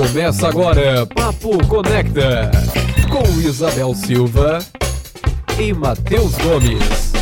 Começa agora Papo Conecta com Isabel Silva e Matheus Gomes.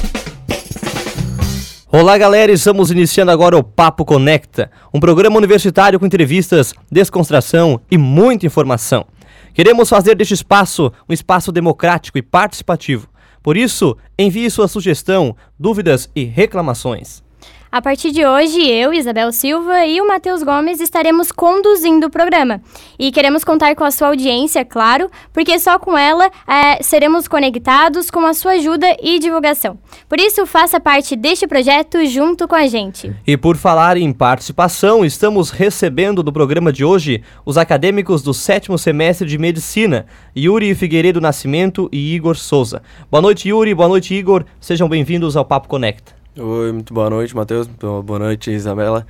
Olá, galera, estamos iniciando agora o Papo Conecta, um programa universitário com entrevistas, descontração e muita informação. Queremos fazer deste espaço um espaço democrático e participativo. Por isso, envie sua sugestão, dúvidas e reclamações. A partir de hoje, eu, Isabel Silva e o Matheus Gomes estaremos conduzindo o programa. E queremos contar com a sua audiência, claro, porque só com ela é, seremos conectados com a sua ajuda e divulgação. Por isso, faça parte deste projeto junto com a gente. E por falar em participação, estamos recebendo no programa de hoje os acadêmicos do sétimo semestre de Medicina, Yuri Figueiredo Nascimento e Igor Souza. Boa noite, Yuri. Boa noite, Igor. Sejam bem-vindos ao Papo Conecta. Oi, muito boa noite, Matheus. Boa noite, Isabela.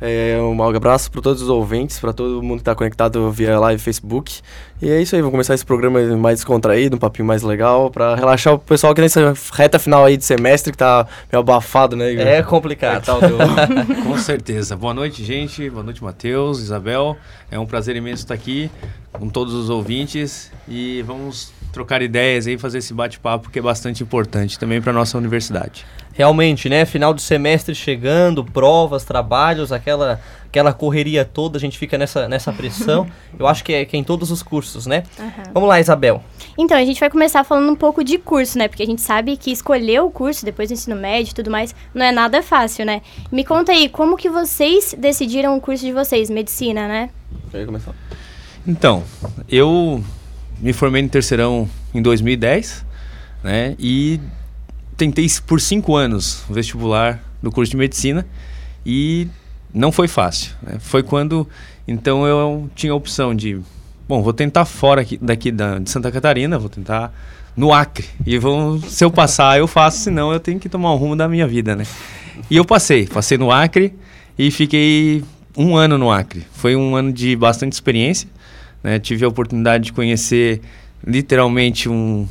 É, um abraço para todos os ouvintes, para todo mundo que está conectado via live Facebook. E é isso aí, vamos começar esse programa mais descontraído, um papinho mais legal, para relaxar o pessoal que nessa reta final aí de semestre que tá meio abafado, né? Igor? É complicado. É, Com certeza. Boa noite, gente. Boa noite, Matheus, Isabel. É um prazer imenso estar aqui com todos os ouvintes e vamos trocar ideias aí, fazer esse bate-papo que é bastante importante também para nossa universidade. Realmente, né? Final de semestre chegando, provas, trabalhos, aquela, aquela correria toda, a gente fica nessa, nessa pressão. Eu acho que é, que é em todos os cursos, né? Uhum. Vamos lá, Isabel. Então, a gente vai começar falando um pouco de curso, né? Porque a gente sabe que escolher o curso depois do ensino médio e tudo mais não é nada fácil, né? Me conta aí, como que vocês decidiram o curso de vocês, medicina, né? Quer começar? Então, eu me formei no terceirão em 2010, né? E tentei por cinco anos o vestibular do curso de medicina e não foi fácil. Né? Foi quando então eu tinha a opção de, bom, vou tentar fora aqui, daqui da, de Santa Catarina, vou tentar no Acre. E se eu passar, eu faço, senão eu tenho que tomar o rumo da minha vida, né? E eu passei, passei no Acre e fiquei um ano no Acre. Foi um ano de bastante experiência. Né? Tive a oportunidade de conhecer literalmente um,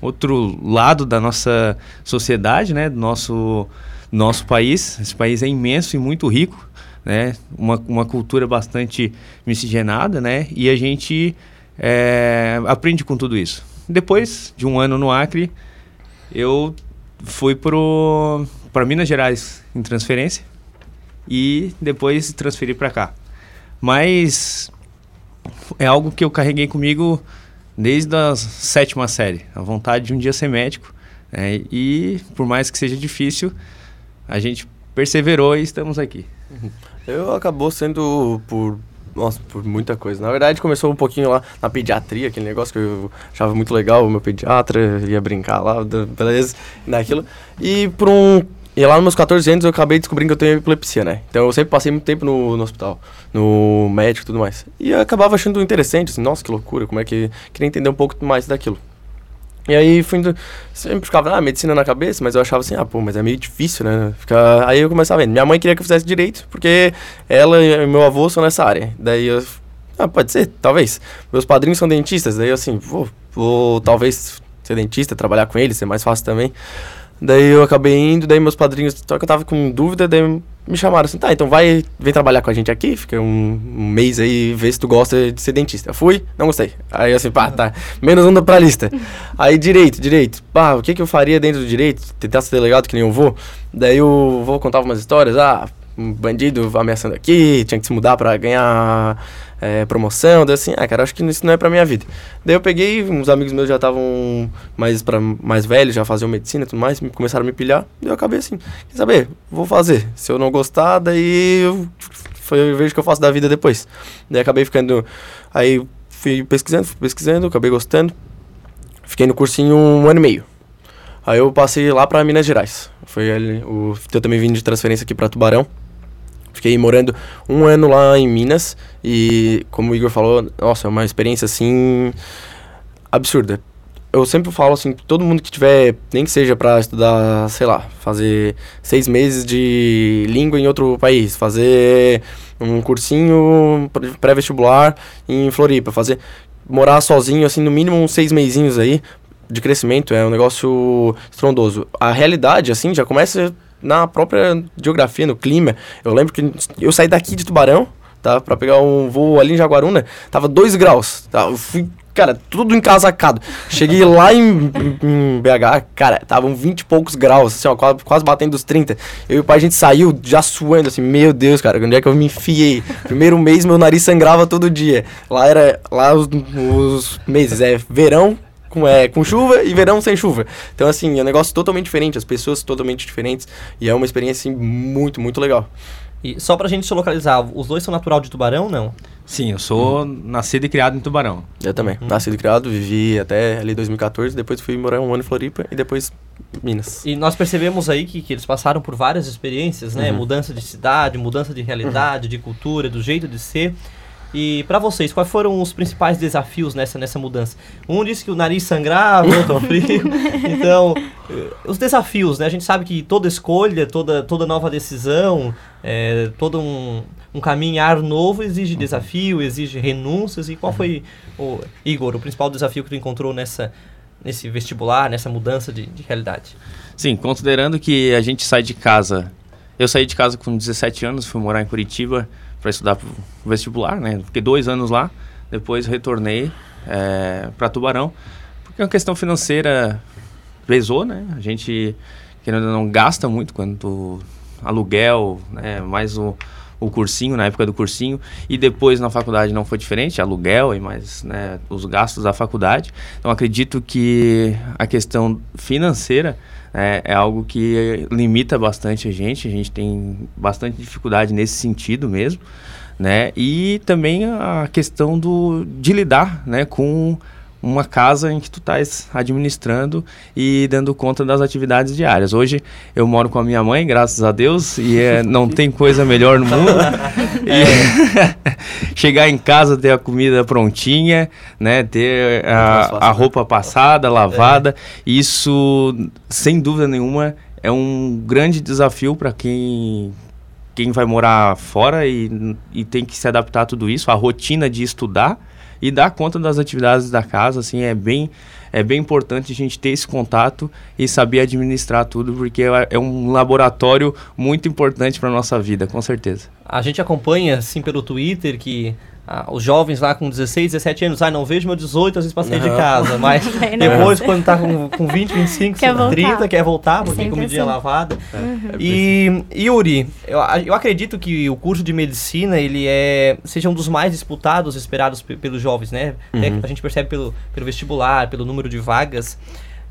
outro lado da nossa sociedade, né, do nosso, nosso país. Esse país é imenso e muito rico, né, uma, uma cultura bastante miscigenada, né, e a gente é, aprende com tudo isso. Depois de um ano no Acre, eu fui para Minas Gerais em transferência e depois transferi para cá. Mas é algo que eu carreguei comigo desde a sétima série, a vontade de um dia ser médico. Né? E por mais que seja difícil, a gente perseverou e estamos aqui. Eu acabou sendo por nossa, por muita coisa. Na verdade, começou um pouquinho lá na pediatria, aquele negócio que eu achava muito legal, o meu pediatra ia brincar lá, beleza, naquilo. E por um e lá nos meus 14 anos eu acabei descobrindo que eu tenho epilepsia, né? Então eu sempre passei muito tempo no, no hospital, no médico e tudo mais. E eu acabava achando interessante, assim, nossa, que loucura, como é que. Queria entender um pouco mais daquilo. E aí fui indo, sempre ficava, ah, medicina na cabeça, mas eu achava assim, ah, pô, mas é meio difícil, né? Ficar... Aí eu começava vendo. Minha mãe queria que eu fizesse direito, porque ela e meu avô são nessa área. Daí eu, ah, pode ser, talvez. Meus padrinhos são dentistas, daí eu assim, vou, vou talvez ser dentista, trabalhar com eles, ser mais fácil também. Daí eu acabei indo, daí meus padrinhos, só que eu tava com dúvida, daí me chamaram assim, tá, então vai, vem trabalhar com a gente aqui, fica um, um mês aí, vê se tu gosta de ser dentista. Eu fui, não gostei. Aí assim, pá, tá, menos um pra lista. Aí direito, direito, pá, o que que eu faria dentro do direito? Tentar ser delegado que nem eu vou. Daí o vou contava umas histórias, ah, um bandido ameaçando aqui, tinha que se mudar pra ganhar é, promoção, daí assim, ah, cara, acho que isso não é pra minha vida. Daí eu peguei, uns amigos meus já estavam mais, mais velhos, já faziam medicina e tudo mais, começaram a me pilhar, daí eu acabei assim, quer saber, vou fazer. Se eu não gostar, daí eu, eu vejo o que eu faço da vida depois. Daí acabei ficando, aí fui pesquisando, fui pesquisando, acabei gostando, fiquei no cursinho um ano e meio. Aí eu passei lá para Minas Gerais. Foi ali, o, eu também vim de transferência aqui para Tubarão. Fiquei morando um ano lá em Minas e, como o Igor falou, nossa, é uma experiência assim absurda. Eu sempre falo assim, todo mundo que tiver, nem que seja para estudar, sei lá, fazer seis meses de língua em outro país, fazer um cursinho pré-vestibular em Floripa, fazer morar sozinho, assim, no mínimo uns seis meizinhos aí de crescimento, é um negócio estrondoso. A realidade, assim, já começa na própria geografia, no clima. Eu lembro que eu saí daqui de Tubarão, tá? Pra pegar um voo ali em Jaguaruna, tava 2 graus, tá? Eu fui, cara, tudo encasacado. Cheguei lá em, em BH, cara, estavam 20 e poucos graus, assim, ó, quase, quase batendo os 30. Eu e o pai, a gente saiu já suando, assim, meu Deus, cara, onde é que eu me enfiei? Primeiro mês, meu nariz sangrava todo dia. Lá era, lá os, os meses, é verão, com, é, com chuva e verão sem chuva. Então, assim, é um negócio totalmente diferente, as pessoas totalmente diferentes. E é uma experiência, assim, muito, muito legal. E só pra gente se localizar, os dois são natural de Tubarão, não? Sim, eu sou nascido e criado em Tubarão. Eu também. Nascido e criado, vivi até ali 2014, depois fui morar um ano em Floripa e depois Minas. E nós percebemos aí que, que eles passaram por várias experiências, né? Uhum. Mudança de cidade, mudança de realidade, de cultura, do jeito de ser. E pra vocês, quais foram os principais desafios nessa, nessa mudança? Um disse que o nariz sangrava, outro frio. Então, eh, os desafios, né? A gente sabe que toda escolha, toda, toda nova decisão, é, todo um, um caminhar novo exige desafio, exige renúncias. E qual foi, o, Igor, o principal desafio que tu encontrou nessa, nesse vestibular, nessa mudança de, de realidade? Sim, considerando que a gente sai de casa. Eu saí de casa com 17 anos, fui morar em Curitiba para estudar pro vestibular, né? Fiquei dois anos lá, depois retornei é, para Tubarão, porque a questão financeira pesou, né? A gente, ou não, gasta muito quando aluguel, né? Mais o, o cursinho, na época do cursinho, e depois na faculdade não foi diferente, aluguel e mais né, os gastos da faculdade. Então acredito que a questão financeira é, é algo que limita bastante a gente, a gente tem bastante dificuldade nesse sentido mesmo, né? E também a questão do, de lidar né, com uma casa em que tu estás administrando e dando conta das atividades diárias. Hoje eu moro com a minha mãe, graças a Deus, e é, não tem coisa melhor no mundo. E chegar em casa, ter a comida prontinha, né, ter a, a roupa passada, lavada, isso sem dúvida nenhuma é um grande desafio para quem quem vai morar fora e, e tem que se adaptar a tudo isso, a rotina de estudar e dar conta das atividades da casa, assim, é bem é bem importante a gente ter esse contato e saber administrar tudo, porque é é um laboratório muito importante para nossa vida, com certeza. A gente acompanha, assim, pelo Twitter que ah, os jovens lá com 16, 17 anos, ah, não vejo meu 18, às vezes pra sair de casa, mas não. depois, quando tá com, com 20, 25, Quer voltar. 30, quer voltar, porque tem Sempre comidinha assim. lavada. É E, Yuri, eu, eu acredito que o curso de medicina, ele é, seja um dos mais disputados, esperados pe- pelos jovens, né? Uhum. A gente percebe pelo, pelo vestibular, pelo número de vagas.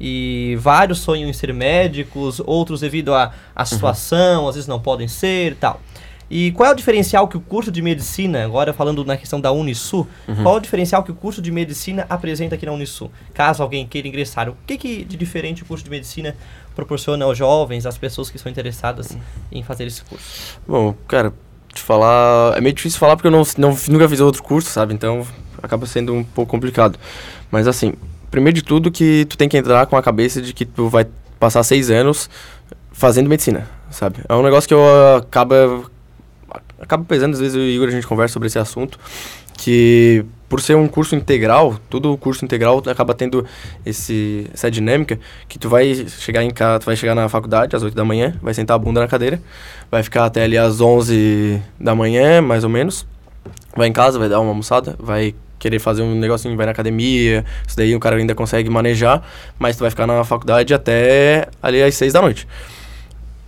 E vários sonham em ser médicos, outros devido à à situação, às vezes não podem ser e tal. E qual é o diferencial que o curso de medicina, agora falando na questão da Unisul, qual é o diferencial que o curso de medicina apresenta aqui na Unisul? Caso alguém queira ingressar, o que, que de diferente o curso de medicina proporciona aos jovens, às pessoas que estão interessadas em fazer esse curso? Bom, cara, te falar. É meio difícil falar porque eu não, não, nunca fiz outro curso, sabe? Então acaba sendo um pouco complicado. Mas assim, primeiro de tudo que tu tem que entrar com a cabeça de que tu vai passar seis anos fazendo medicina, sabe? É um negócio que eu acaba. Acaba pesando, às vezes eu e o Igor a gente conversa sobre esse assunto, que por ser um curso integral, todo curso integral acaba tendo esse, essa dinâmica que tu vai chegar em casa, tu vai chegar na faculdade às 8 da manhã, vai sentar a bunda na cadeira, vai ficar até ali às 11 da manhã, mais ou menos. Vai em casa, vai dar uma almoçada, vai querer fazer um negocinho, vai na academia, isso daí o cara ainda consegue manejar, mas tu vai ficar na faculdade até ali às 6 da noite.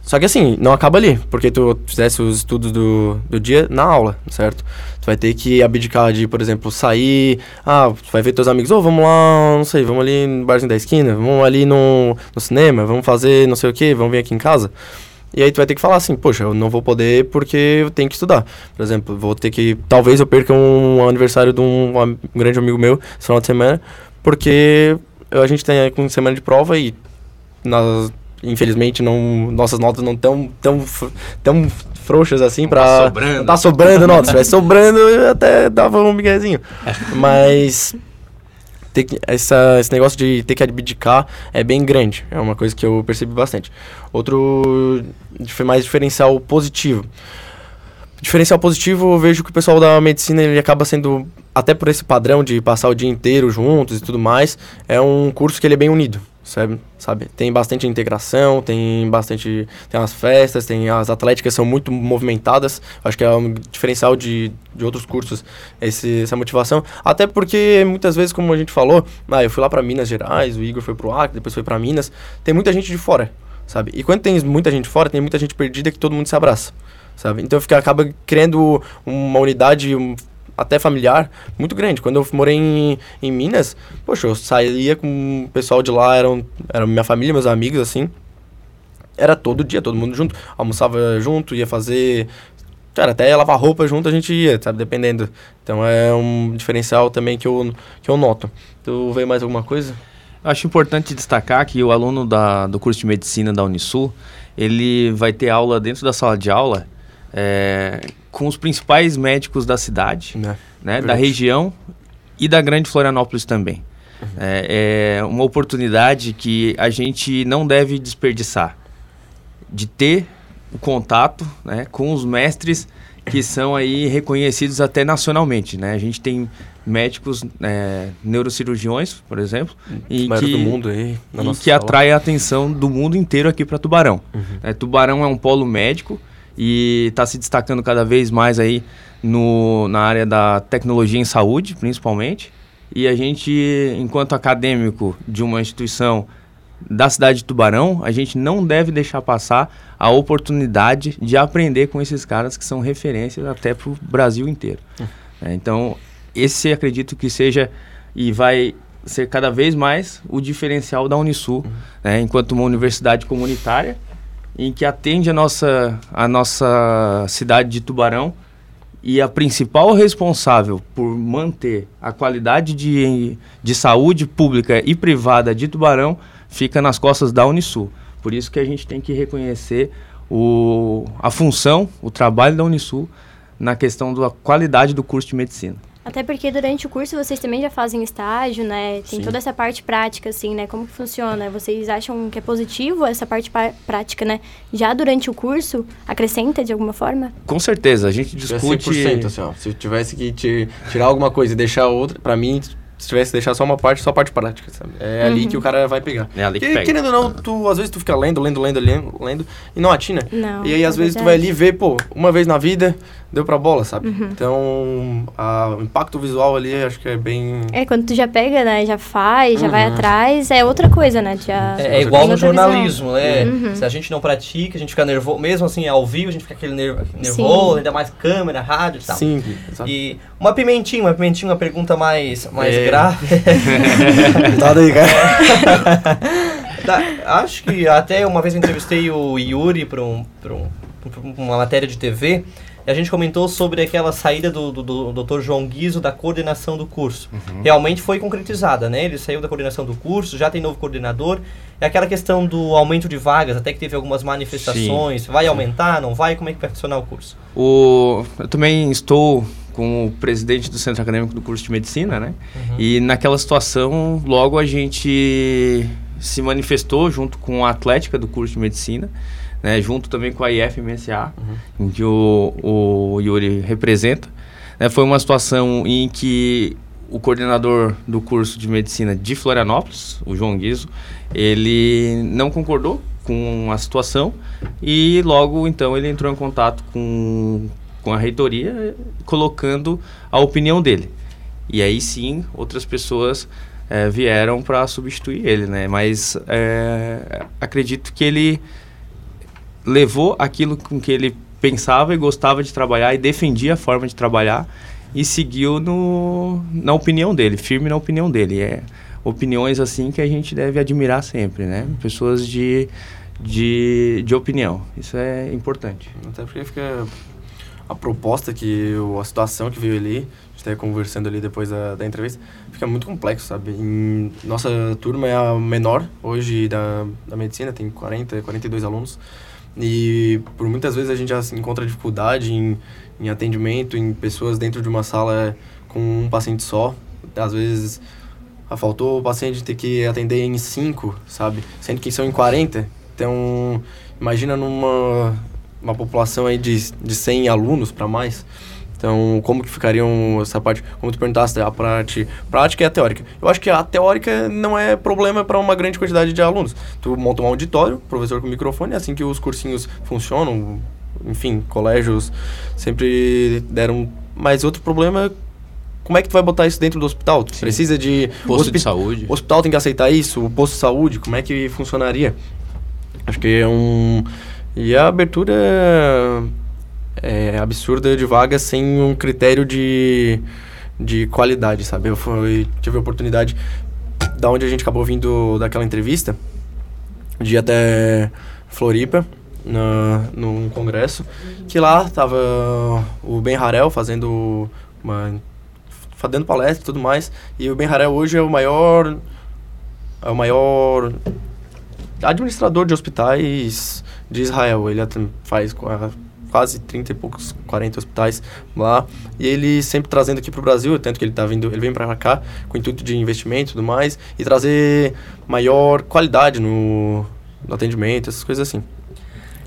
Só que assim, não acaba ali, porque tu fizesse os estudos do, do dia na aula, certo? Tu vai ter que abdicar de, por exemplo, sair, ah, tu vai ver teus amigos, ô, vamos lá, não sei, vamos ali no barzinho da esquina, vamos ali no, no cinema, vamos fazer não sei o que, vamos vir aqui em casa. E aí tu vai ter que falar assim, poxa, eu não vou poder porque eu tenho que estudar. Por exemplo, vou ter que, talvez eu perca um aniversário de um, um grande amigo meu esse final de semana, porque a gente tem com semana de prova e nós, infelizmente não, nossas notas não tão tão tão frouxas assim pra tá tá sobrando notas, tivesse sobrando até dava um miguezinho. Mas ter que- essa, esse negócio de ter que abdicar é bem grande. É uma coisa que eu percebi bastante. Outro dif- mais diferencial positivo. Diferencial positivo, eu vejo que o pessoal da medicina ele acaba sendo, até por esse padrão de passar o dia inteiro juntos e tudo mais, é um curso que ele é bem unido, sabe? sabe? Tem bastante integração, tem bastante. Tem as festas, tem as atléticas são muito movimentadas. Acho que é um diferencial de, de outros cursos esse, essa motivação. Até porque muitas vezes, como a gente falou, ah, eu fui lá para Minas Gerais, o Igor foi pro Acre, depois foi para Minas. Tem muita gente de fora, sabe? E quando tem muita gente fora, tem muita gente perdida que todo mundo se abraça. Sabe? Então fica, acaba criando uma unidade até familiar, muito grande. Quando eu morei em, em Minas, poxa, eu saía com o pessoal de lá, eram, eram minha família, meus amigos, assim. Era todo dia, todo mundo junto. Almoçava junto, ia fazer. Cara, até lavar roupa junto a gente ia, sabe? Dependendo. Então é um diferencial também que eu, que eu noto. Tu vê mais alguma coisa? Acho importante destacar que o aluno da, do curso de medicina da Unisul, ele vai ter aula dentro da sala de aula é, com os principais médicos da cidade, é, né, da região e da grande Florianópolis também. Uhum. É, é, uma oportunidade que a gente não deve desperdiçar de ter o contato né, com os mestres que são aí reconhecidos até nacionalmente, né? A gente tem médicos é, neurocirurgiões, por exemplo, e que, do mundo aí, e que atrai a atenção do mundo inteiro aqui para Tubarão. Uhum. É, Tubarão é um polo médico e está se destacando cada vez mais aí no, na área da tecnologia em saúde, principalmente. E a gente, enquanto acadêmico de uma instituição da cidade de Tubarão, a gente não deve deixar passar a oportunidade de aprender com esses caras que são referências até para o Brasil inteiro. Hum. É, então, esse acredito que seja e vai ser cada vez mais o diferencial da Unisul, uhum. né, enquanto uma universidade comunitária em que atende a nossa, a nossa cidade de Tubarão e a principal responsável por manter a qualidade de, de saúde pública e privada de Tubarão fica nas costas da Unisul. Por isso que a gente tem que reconhecer o, a função, o trabalho da Unisul na questão da qualidade do curso de medicina. Até porque durante o curso vocês também já fazem estágio, né? Tem Sim. toda essa parte prática, assim, né? Como que funciona? Vocês acham que é positivo essa parte prática, né? Já durante o curso, acrescenta de alguma forma? Com certeza, a gente discute... 100%, assim, ó. Se eu tivesse que te, tirar alguma coisa e deixar outra, para mim, se tivesse que deixar só uma parte, só a parte prática, sabe? É uhum. ali que o cara vai pegar. É ali que, que pega. Querendo ou não, tu, às vezes tu fica lendo, lendo, lendo, lendo, lendo e não atina. Não, e aí, às é vezes, verdade. tu vai ali e vê, pô, uma vez na vida, deu pra bola, sabe? Uhum. Então, a, o impacto visual ali, acho que é bem... É, quando tu já pega, né, já faz, já uhum. vai atrás, é outra coisa, né? Já, é, é igual no jornalismo, visão. né? Uhum. Se a gente não pratica, a gente fica nervoso, mesmo assim, ao vivo, a gente fica aquele nervo, nervoso, Sim. ainda mais câmera, rádio e tal. Sim, exato. E uma pimentinha, uma pimentinha, uma pergunta mais, mais é. Grave. Aí, cara. acho que até uma vez eu entrevistei o Yuri para um, um, uma matéria de TV e a gente comentou sobre aquela saída do, do, do Dr. João Guizo da coordenação do curso. Uhum. Realmente foi concretizada, né? Ele saiu da coordenação do curso, já tem novo coordenador. É aquela questão do aumento de vagas, até que teve algumas manifestações. Sim. Vai aumentar, não vai? Como é que vai funcionar o curso? O, eu também estou com o presidente do Centro Acadêmico do curso de Medicina, né? Uhum. E naquela situação, logo a gente se manifestou junto com a Atlética do curso de Medicina, né? Junto também com a IFMSA, uhum. em que o, o Yuri representa. Né? Foi uma situação em que o coordenador do curso de Medicina de Florianópolis, o João Guizo, ele não concordou com a situação e logo então ele entrou em contato com com a reitoria, colocando a opinião dele. E aí sim, outras pessoas é, vieram para substituir ele, né? Mas é, acredito que ele levou aquilo com que ele pensava e gostava de trabalhar e defendia a forma de trabalhar e seguiu no, na opinião dele, firme na opinião dele. É opiniões assim que a gente deve admirar sempre, né? Pessoas de, de, de opinião. Isso é importante. Até porque fica a proposta que a situação que veio ali, a gente conversando ali depois da, da entrevista, fica muito complexo, sabe? Em, nossa turma é a menor hoje da, da medicina, tem 40, 42 alunos. E por muitas vezes a gente já encontra dificuldade em, em atendimento, em pessoas dentro de uma sala com um paciente só. Às vezes ah, faltou o paciente ter que atender em 5, sabe? Sendo que são em 40. Então, imagina numa uma população aí de, de 100 alunos para mais. Então, como que ficariam essa parte, como tu perguntaste, a parte prática e a teórica. Eu acho que a teórica não é problema para uma grande quantidade de alunos. Tu monta um auditório, professor com microfone, é assim que os cursinhos funcionam. Enfim, colégios sempre deram. Mas outro problema é como é que tu vai botar isso dentro do hospital? Tu precisa de... Posto hospi- de saúde. O hospital tem que aceitar isso? O posto de saúde, como é que funcionaria? Acho que é um... E a abertura é absurda de vagas sem um critério de, de qualidade, sabe? Eu fui, tive a oportunidade, da onde a gente acabou vindo daquela entrevista, de ir até Floripa, na, num congresso, que lá tava o Ben Harel fazendo uma fazendo palestra e tudo mais, e o Ben Harel hoje é o maior é o maior administrador de hospitais de Israel. Ele faz qua- quase 30 e poucos, 40 hospitais lá. E ele sempre trazendo aqui para o Brasil, tanto que ele tá vindo, ele vem para cá com intuito de investimento e tudo mais, e trazer maior qualidade no, no atendimento, essas coisas assim.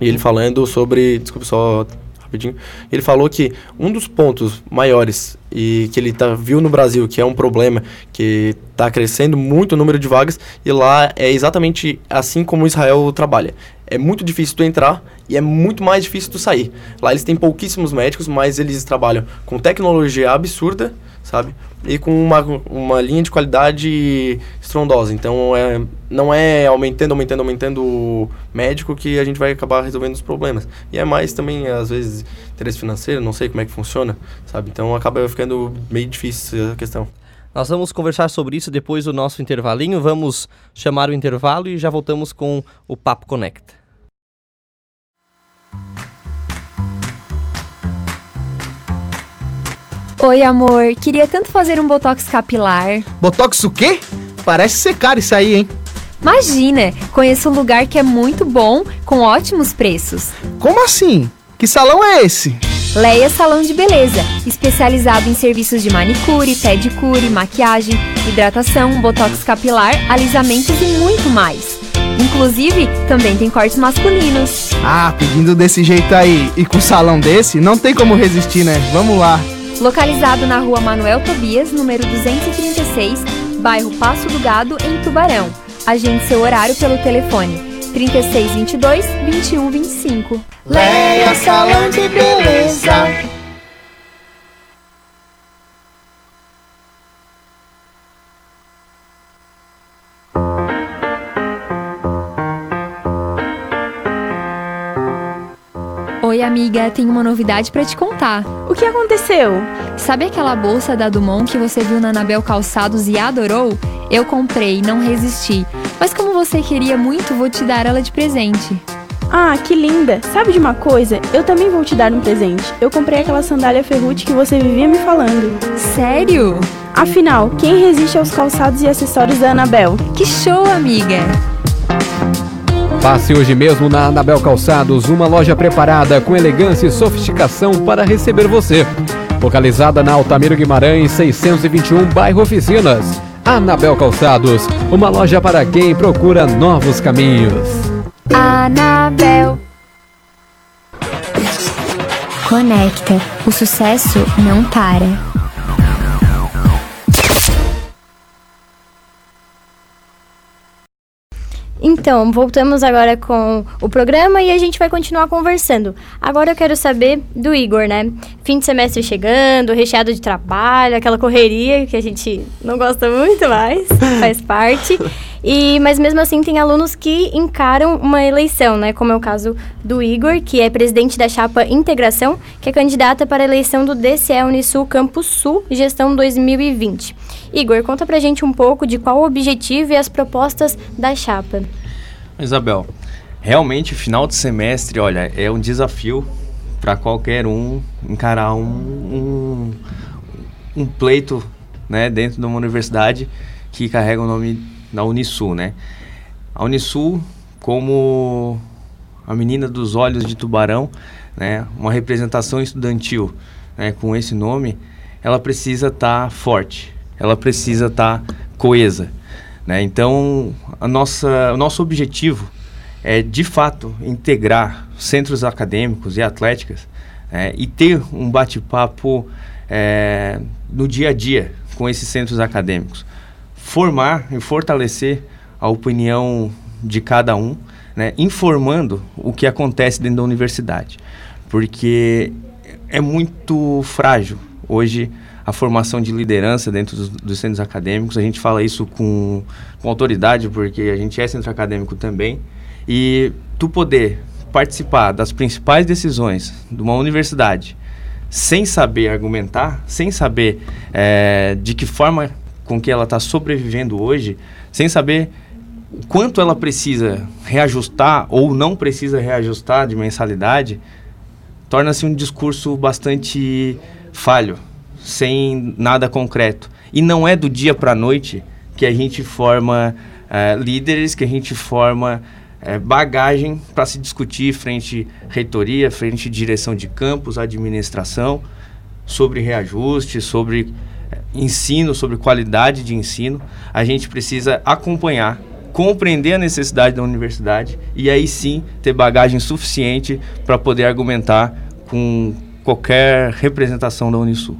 E ele falando sobre, desculpa só rapidinho, ele falou que um dos pontos maiores e que ele tá, viu no Brasil que é um problema, que está crescendo muito o número de vagas, e lá é exatamente assim como Israel trabalha. É muito difícil tu entrar e é muito mais difícil tu sair. Lá eles têm pouquíssimos médicos, mas eles trabalham com tecnologia absurda, sabe? E com uma, uma linha de qualidade estrondosa. Então, é, não é aumentando, aumentando, aumentando o médico que a gente vai acabar resolvendo os problemas. E é mais também, às vezes, interesse financeiro, não sei como é que funciona, sabe? Então, acaba ficando meio difícil a questão. Nós vamos conversar sobre isso depois do nosso intervalinho. Vamos chamar o intervalo e já voltamos com o Papo Conecta. Oi, amor. Queria tanto fazer um botox capilar. Botox o quê? Parece ser caro isso aí, hein? Imagina, conheço um lugar que é muito bom, com ótimos preços. Como assim? Que salão é esse? Leia Salão de Beleza, especializado em serviços de manicure, pedicure, maquiagem, hidratação, botox capilar, alisamentos e muito mais. Inclusive, também tem cortes masculinos. Ah, pedindo desse jeito aí e com salão desse, não tem como resistir, né? Vamos lá. Localizado na rua Manuel Tobias, número 236, bairro Passo do Gado, em Tubarão. Agende seu horário pelo telefone 3622 2125. Leia Salão de Beleza. Amiga, tenho uma novidade pra te contar. O que aconteceu? Sabe aquela bolsa da Dumont que você viu na Anabel Calçados e adorou? Eu comprei, não resisti. Mas como você queria muito, vou te dar ela de presente. Ah, que linda! Sabe de uma coisa? Eu também vou te dar um presente. Eu comprei aquela sandália Ferrucci que você vivia me falando. Sério? Afinal, quem resiste aos calçados e acessórios da Anabel? Que show, amiga! Passe hoje mesmo na Anabel Calçados, uma loja preparada com elegância e sofisticação para receber você. Localizada na Altamiro Guimarães, 621, bairro Oficinas. Anabel Calçados, uma loja para quem procura novos caminhos. Anabel. Conecta. O sucesso não para. Então, voltamos agora com o programa e a gente vai continuar conversando. Agora eu quero saber do Igor, né? Fim de semestre chegando, recheado de trabalho, aquela correria que a gente não gosta muito mais, faz parte. E, mas mesmo assim tem alunos que encaram uma eleição, né? Como é o caso do Igor, que é presidente da chapa Integração, que é candidata para a eleição do DCE Unisul Campus Sul, gestão 2020. Igor, conta pra gente um pouco de qual o objetivo e as propostas da chapa. Isabel, realmente final de semestre, olha, é um desafio para qualquer um encarar um, um, um pleito né, dentro de uma universidade que carrega o nome da Unisul, né? A Unisul, como a menina dos olhos de tubarão, né, uma representação estudantil né, com esse nome, ela precisa estar forte, ela precisa estar coesa. Né? Então, a nossa, o nosso objetivo é, de fato, integrar centros acadêmicos e atléticas é, e ter um bate-papo é, no dia a dia com esses centros acadêmicos. Formar e fortalecer a opinião de cada um, né, informando o que acontece dentro da universidade. Porque é muito frágil hoje a formação de liderança dentro dos, dos, centros acadêmicos. A gente fala isso com, com autoridade, porque a gente é centro acadêmico também. E tu poder participar das principais decisões de uma universidade sem saber argumentar, sem saber é, de que forma com que ela está sobrevivendo hoje, sem saber quanto ela precisa reajustar ou não precisa reajustar de mensalidade, torna-se um discurso bastante falho, sem nada concreto. E não é do dia para a noite que a gente forma é, líderes, que a gente forma é, bagagem para se discutir frente reitoria, frente direção de campus, administração, sobre reajuste, sobre ensino, sobre qualidade de ensino. A gente precisa acompanhar, compreender a necessidade da universidade e aí sim ter bagagem suficiente para poder argumentar com qualquer representação da Unisul.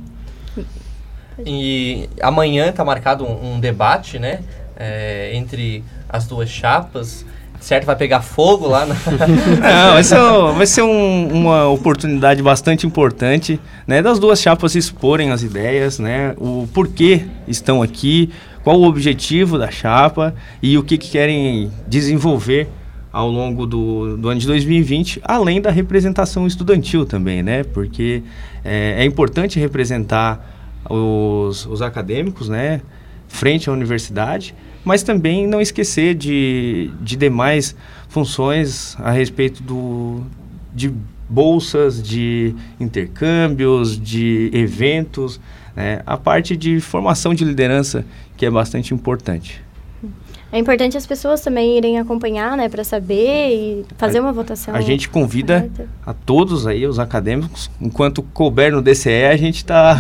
E amanhã está marcado um, um, debate, né, é, entre as duas chapas certo? Vai pegar fogo lá. Na... Não, vai ser, vai ser um, uma oportunidade bastante importante, né? Das duas chapas exporem as ideias, né? O porquê estão aqui, qual o objetivo da chapa e o que, que querem desenvolver ao longo do, do ano de 2020, além da representação estudantil também, né? Porque é, é importante representar os, os acadêmicos, né? Frente à universidade, mas também não esquecer de, de demais funções a respeito do, de bolsas, de intercâmbios, de eventos, né? a parte de formação de liderança que é bastante importante. É importante as pessoas também irem acompanhar, né, para saber e fazer a, uma votação. A gente convida correta. a todos aí, os acadêmicos, enquanto couber no DCE, a gente está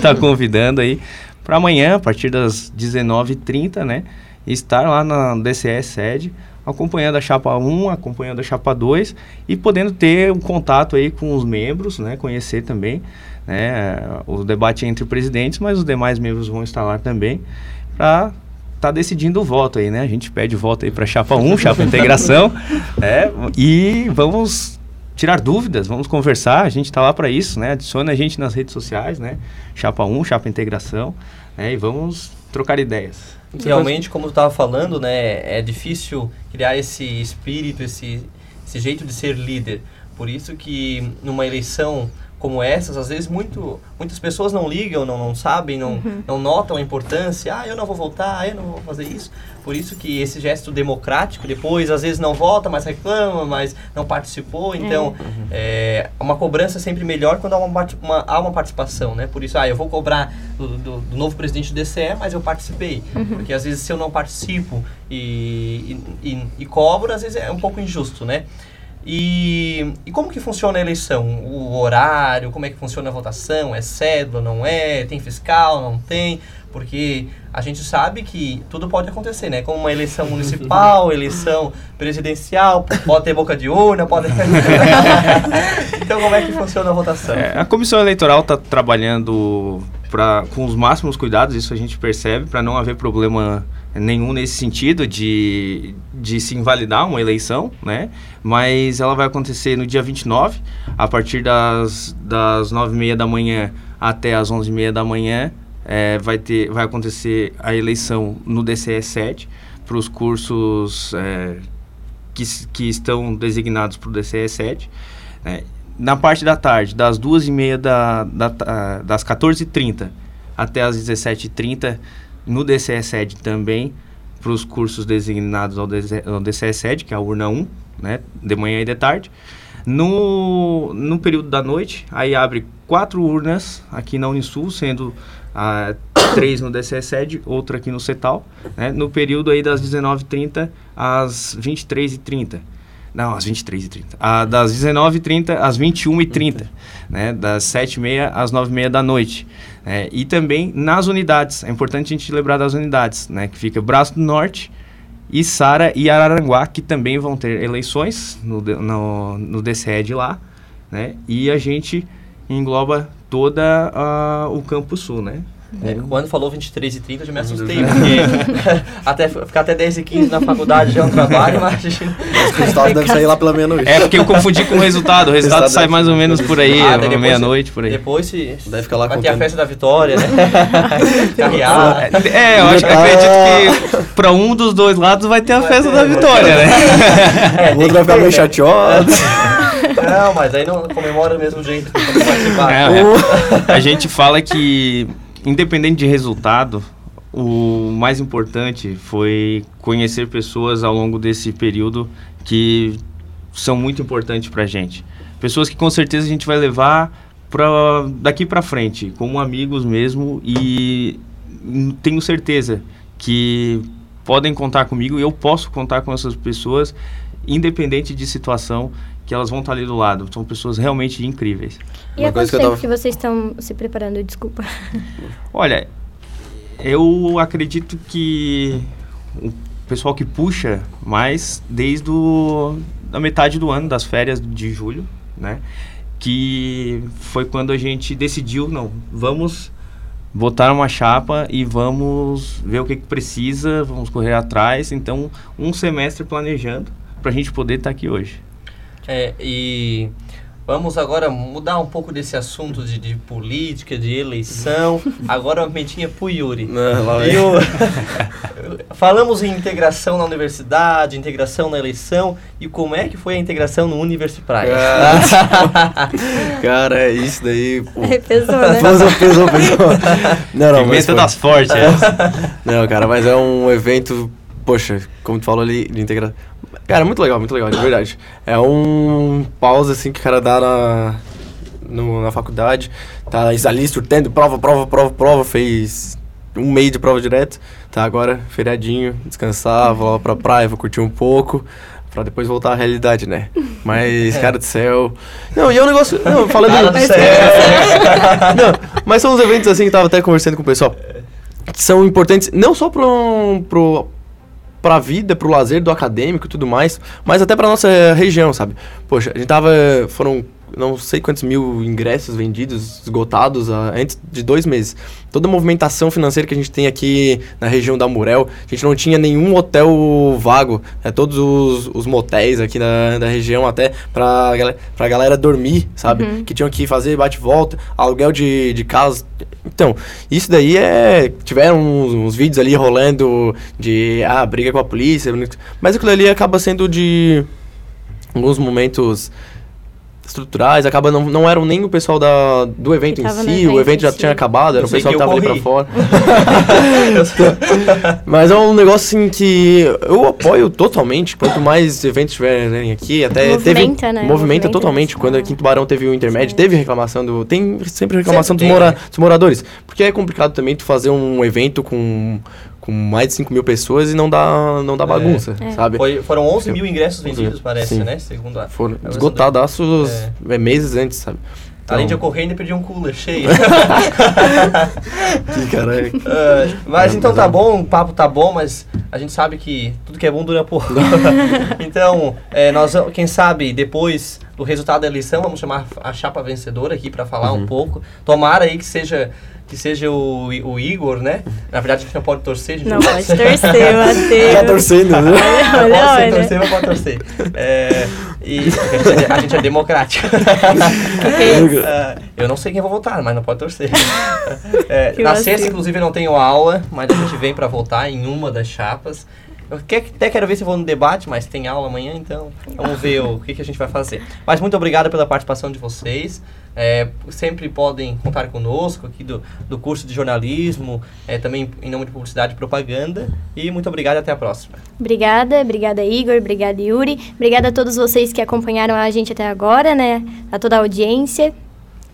tá convidando aí para amanhã, a partir das 19h30, né? Estar lá na DCE sede, acompanhando a chapa 1, acompanhando a chapa 2 e podendo ter um contato aí com os membros, né? Conhecer também, né? O debate entre presidentes, mas os demais membros vão estar lá também para tá decidindo o voto aí, né? A gente pede voto aí para chapa 1, chapa integração, né? E vamos tirar dúvidas, vamos conversar, a gente está lá para isso, né? Adicione a gente nas redes sociais, né? Chapa 1, Chapa Integração, né? E vamos trocar ideias. Realmente, como tu estava falando, né? É difícil criar esse espírito, esse, esse jeito de ser líder. Por isso que numa eleição como essas, às vezes muito, muitas pessoas não ligam, não, não sabem, não, uhum. não notam a importância. Ah, eu não vou votar, eu não vou fazer isso. Por isso que esse gesto democrático, depois, às vezes não vota, mas reclama, mas não participou. Então, é, é uma cobrança é sempre melhor quando há uma, uma, há uma participação, né? Por isso, ah, eu vou cobrar do, do, do novo presidente do DCE, mas eu participei. Uhum. Porque às vezes se eu não participo e, e, e, e cobro, às vezes é um pouco injusto, né? E, e como que funciona a eleição? O horário, como é que funciona a votação? É cédula, não é? Tem fiscal, não tem? Porque a gente sabe que tudo pode acontecer, né? Como uma eleição municipal, eleição presidencial, pode ter boca de urna, pode... então como é que funciona a votação? É, a comissão eleitoral está trabalhando pra, com os máximos cuidados, isso a gente percebe, para não haver problema nenhum nesse sentido de, de se invalidar uma eleição, né? Mas ela vai acontecer no dia 29, a partir das, das 9h30 da manhã até as 11h30 da manhã, é, vai, ter, vai acontecer a eleição no DCE 7 para os cursos é, que, que estão designados para o DCE 7. Né? Na parte da tarde, das 2h30 da, da, das 14h30 até as 17h30, no DCE SED também, para os cursos designados ao, ao DCE SED, que é a urna 1, né, de manhã e de tarde. No, no período da noite, aí abre quatro urnas aqui na Unisul, sendo ah, três no DCE SED, outra aqui no CETAL, né, no período aí das 19h30 às 23h30. Não, às 23h30. Ah, das 19h30 às 21h30, né, das 7h30 às 9h30 da noite. É, e também nas unidades, é importante a gente lembrar das unidades, né, que fica Braço do Norte, Sara e Araranguá, que também vão ter eleições no, no, no DCE de lá. né? E a gente engloba toda o Campo Sul, né? É, quando falou 23 e 30 eu já me assustei, porque até, ficar até 10 e 15 na faculdade já é um trabalho, mas a gente... O resultado deve sair lá pela meia-noite. É, porque eu confundi com o resultado. O resultado sai mais ou menos por aí, Ah, depois meia-noite, por aí. Depois se... Deve ficar lá vai ter a festa da vitória, né? Carreada. É, eu acho, acredito que pra um dos dois lados vai ter a festa da vitória, né? É, O outro vai ficar meio chateado. Não, mas aí não comemora do mesmo jeito que quando participar. É, é. A gente fala que, independente de resultado, o mais importante foi conhecer pessoas ao longo desse período que são muito importantes pra gente. Pessoas que com certeza a gente vai levar pra, daqui pra frente, como amigos mesmo, e tenho certeza que podem contar comigo, eu posso contar com essas pessoas, independente de situação, que elas vão estar ali do lado. São pessoas realmente incríveis. E Uma há coisa quanto que eu tempo tava- que vocês estão se preparando? Desculpa. Olha, eu acredito que o pessoal que puxa mais desde o, a metade do ano, das férias de julho, né? Que foi quando a gente decidiu, não, vamos botar uma chapa e vamos ver o que, que precisa, vamos correr atrás. Então, um semestre planejando para a gente poder estar aqui hoje. É, e vamos agora mudar um pouco desse assunto de, de política, de eleição. Agora uma mentinha pro Yuri. Não, lá Falamos em integração na universidade, integração na eleição. E como é que foi a integração no Universi Praia? Cara, é isso daí. Pô. Pesou, né? Pesou, pesou, pesou. Não, não, Pimenta das fortes, é. Não, cara, mas é um evento, poxa, como tu falou ali, de integração. Cara, muito legal, muito legal, de verdade. É um pause, assim, que o cara dá na, no- na faculdade. Tá ali surtendo, prova, prova, prova, prova, fez um mês de prova direto. Tá agora, feriadinho, descansar, vou lá pra praia, vou curtir um pouco. Pra depois voltar à realidade, né? Mas, cara do céu. Não, e é um negócio. Não, falando. Cara do céu. Não, mas são uns eventos assim que eu tava até conversando com o pessoal. Que são importantes não só pro, pro, pra vida, pro lazer do acadêmico e tudo mais, mas até pra nossa região, sabe? Poxa, a gente tava. Foram não sei quantos mil ingressos vendidos, esgotados ah, antes de dois meses. Toda a movimentação financeira que a gente tem aqui na região da Murel, a gente não tinha nenhum hotel vago. É, todos os, os motéis aqui da, da região, até pra, gal- pra galera dormir, sabe? Que tinham que fazer bate-volta, aluguel de, de casa. Então, isso daí é. Tiveram uns, uns vídeos ali rolando de. Ah, briga com a polícia. Mas aquilo ali acaba sendo de. Alguns momentos estruturais, acaba não, não eram nem o pessoal da, do evento em si, evento o evento já si. tinha acabado, era Eu o pessoal que que tava ali pra fora. Mas é um negócio assim que eu apoio totalmente. Quanto mais eventos tiverem aqui, até Movimenta, teve. né? Movimenta Movimenta totalmente. isso. Quando aqui em Tubarão teve o intermédio, Sim. teve reclamação do. Tem sempre reclamação Sempre dos, mora, né? dos moradores. Porque é complicado também tu fazer um evento com, com mais de 5 mil pessoas e não dá, não dá bagunça, É. sabe? Foi- foram 11 mil ingressos vendidos, parece, Sim. né? Segundo a. Foram esgotadaços É. é, meses antes, sabe? Além de eu Então, correr, ainda perdi um cooler cheio. que cara, é- Ah, mas Não, então mas tá é- bom, o papo tá bom, mas a gente sabe que tudo que é bom dura pouco. então, é, nós, quem sabe, depois do resultado da eleição, vamos chamar a chapa vencedora aqui pra falar Uhum. um pouco. Tomara aí que seja que seja o, o Igor, né? Na verdade, a gente não pode torcer, a gente Não pode torcer, Matheus. tá torcendo, né? Não Olha, pode ser olha. torcer, mas pode torcer. É, e a gente, é- a gente é democrático. É, eu não sei quem vou votar, mas não pode torcer. É, na vacilo. sexta, inclusive, eu não tenho aula, mas a gente vem pra votar em uma das chapas. Eu até quero ver se vou no debate, mas tem aula amanhã, então vamos ver o que, que a gente vai fazer. Mas muito obrigado pela participação de vocês. É, sempre podem contar conosco aqui do, do curso de jornalismo, é, também em nome de publicidade e propaganda. E muito obrigado até a próxima. Obrigada, obrigada Igor, obrigada Yuri, obrigada a todos vocês que acompanharam a gente até agora, né? A toda a audiência.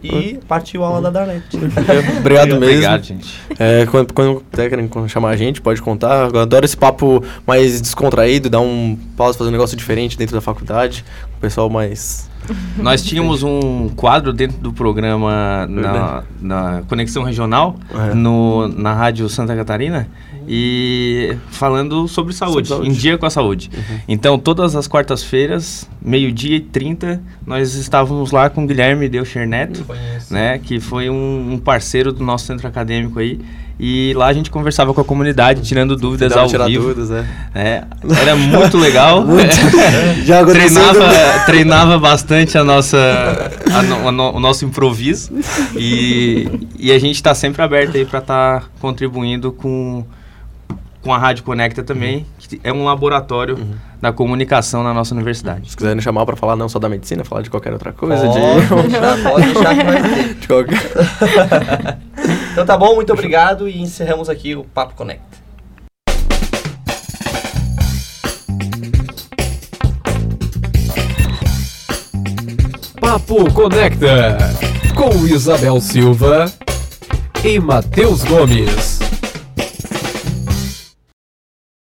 E partiu a aula da Darlete. Obrigado mesmo. Obrigado, gente. É, quando, quando querem chamar a gente, pode contar. Eu adoro esse papo mais descontraído, dar um pausa, fazer um negócio diferente dentro da faculdade. O pessoal mais Nós tínhamos um quadro dentro do programa na, na Conexão Regional, É. no, na Rádio Santa Catarina, e falando sobre saúde, saúde. em dia com a saúde. Então, todas as quartas-feiras, meio-dia e 30, nós estávamos lá com o Guilherme Delcher Neto, né, que foi um, um parceiro do nosso centro acadêmico aí. E lá a gente conversava com a comunidade, tirando dúvidas ao tirar vivo. dúvidas, é. É, era muito legal. Já aconteceu treinava, treinava bastante a nossa, a no- a no- o nosso improviso. E, e a gente está sempre aberto aí para estar contribuindo com, com a Rádio Conecta também, que é um laboratório da comunicação na nossa universidade. Se quiserem chamar pra falar não só da medicina, falar de qualquer outra coisa, Pode de, deixar, pode deixar que vai ter. de qualquer... Então tá bom, muito obrigado e encerramos aqui o Papo Conecta. Papo Conecta com Isabel Silva e Matheus Gomes.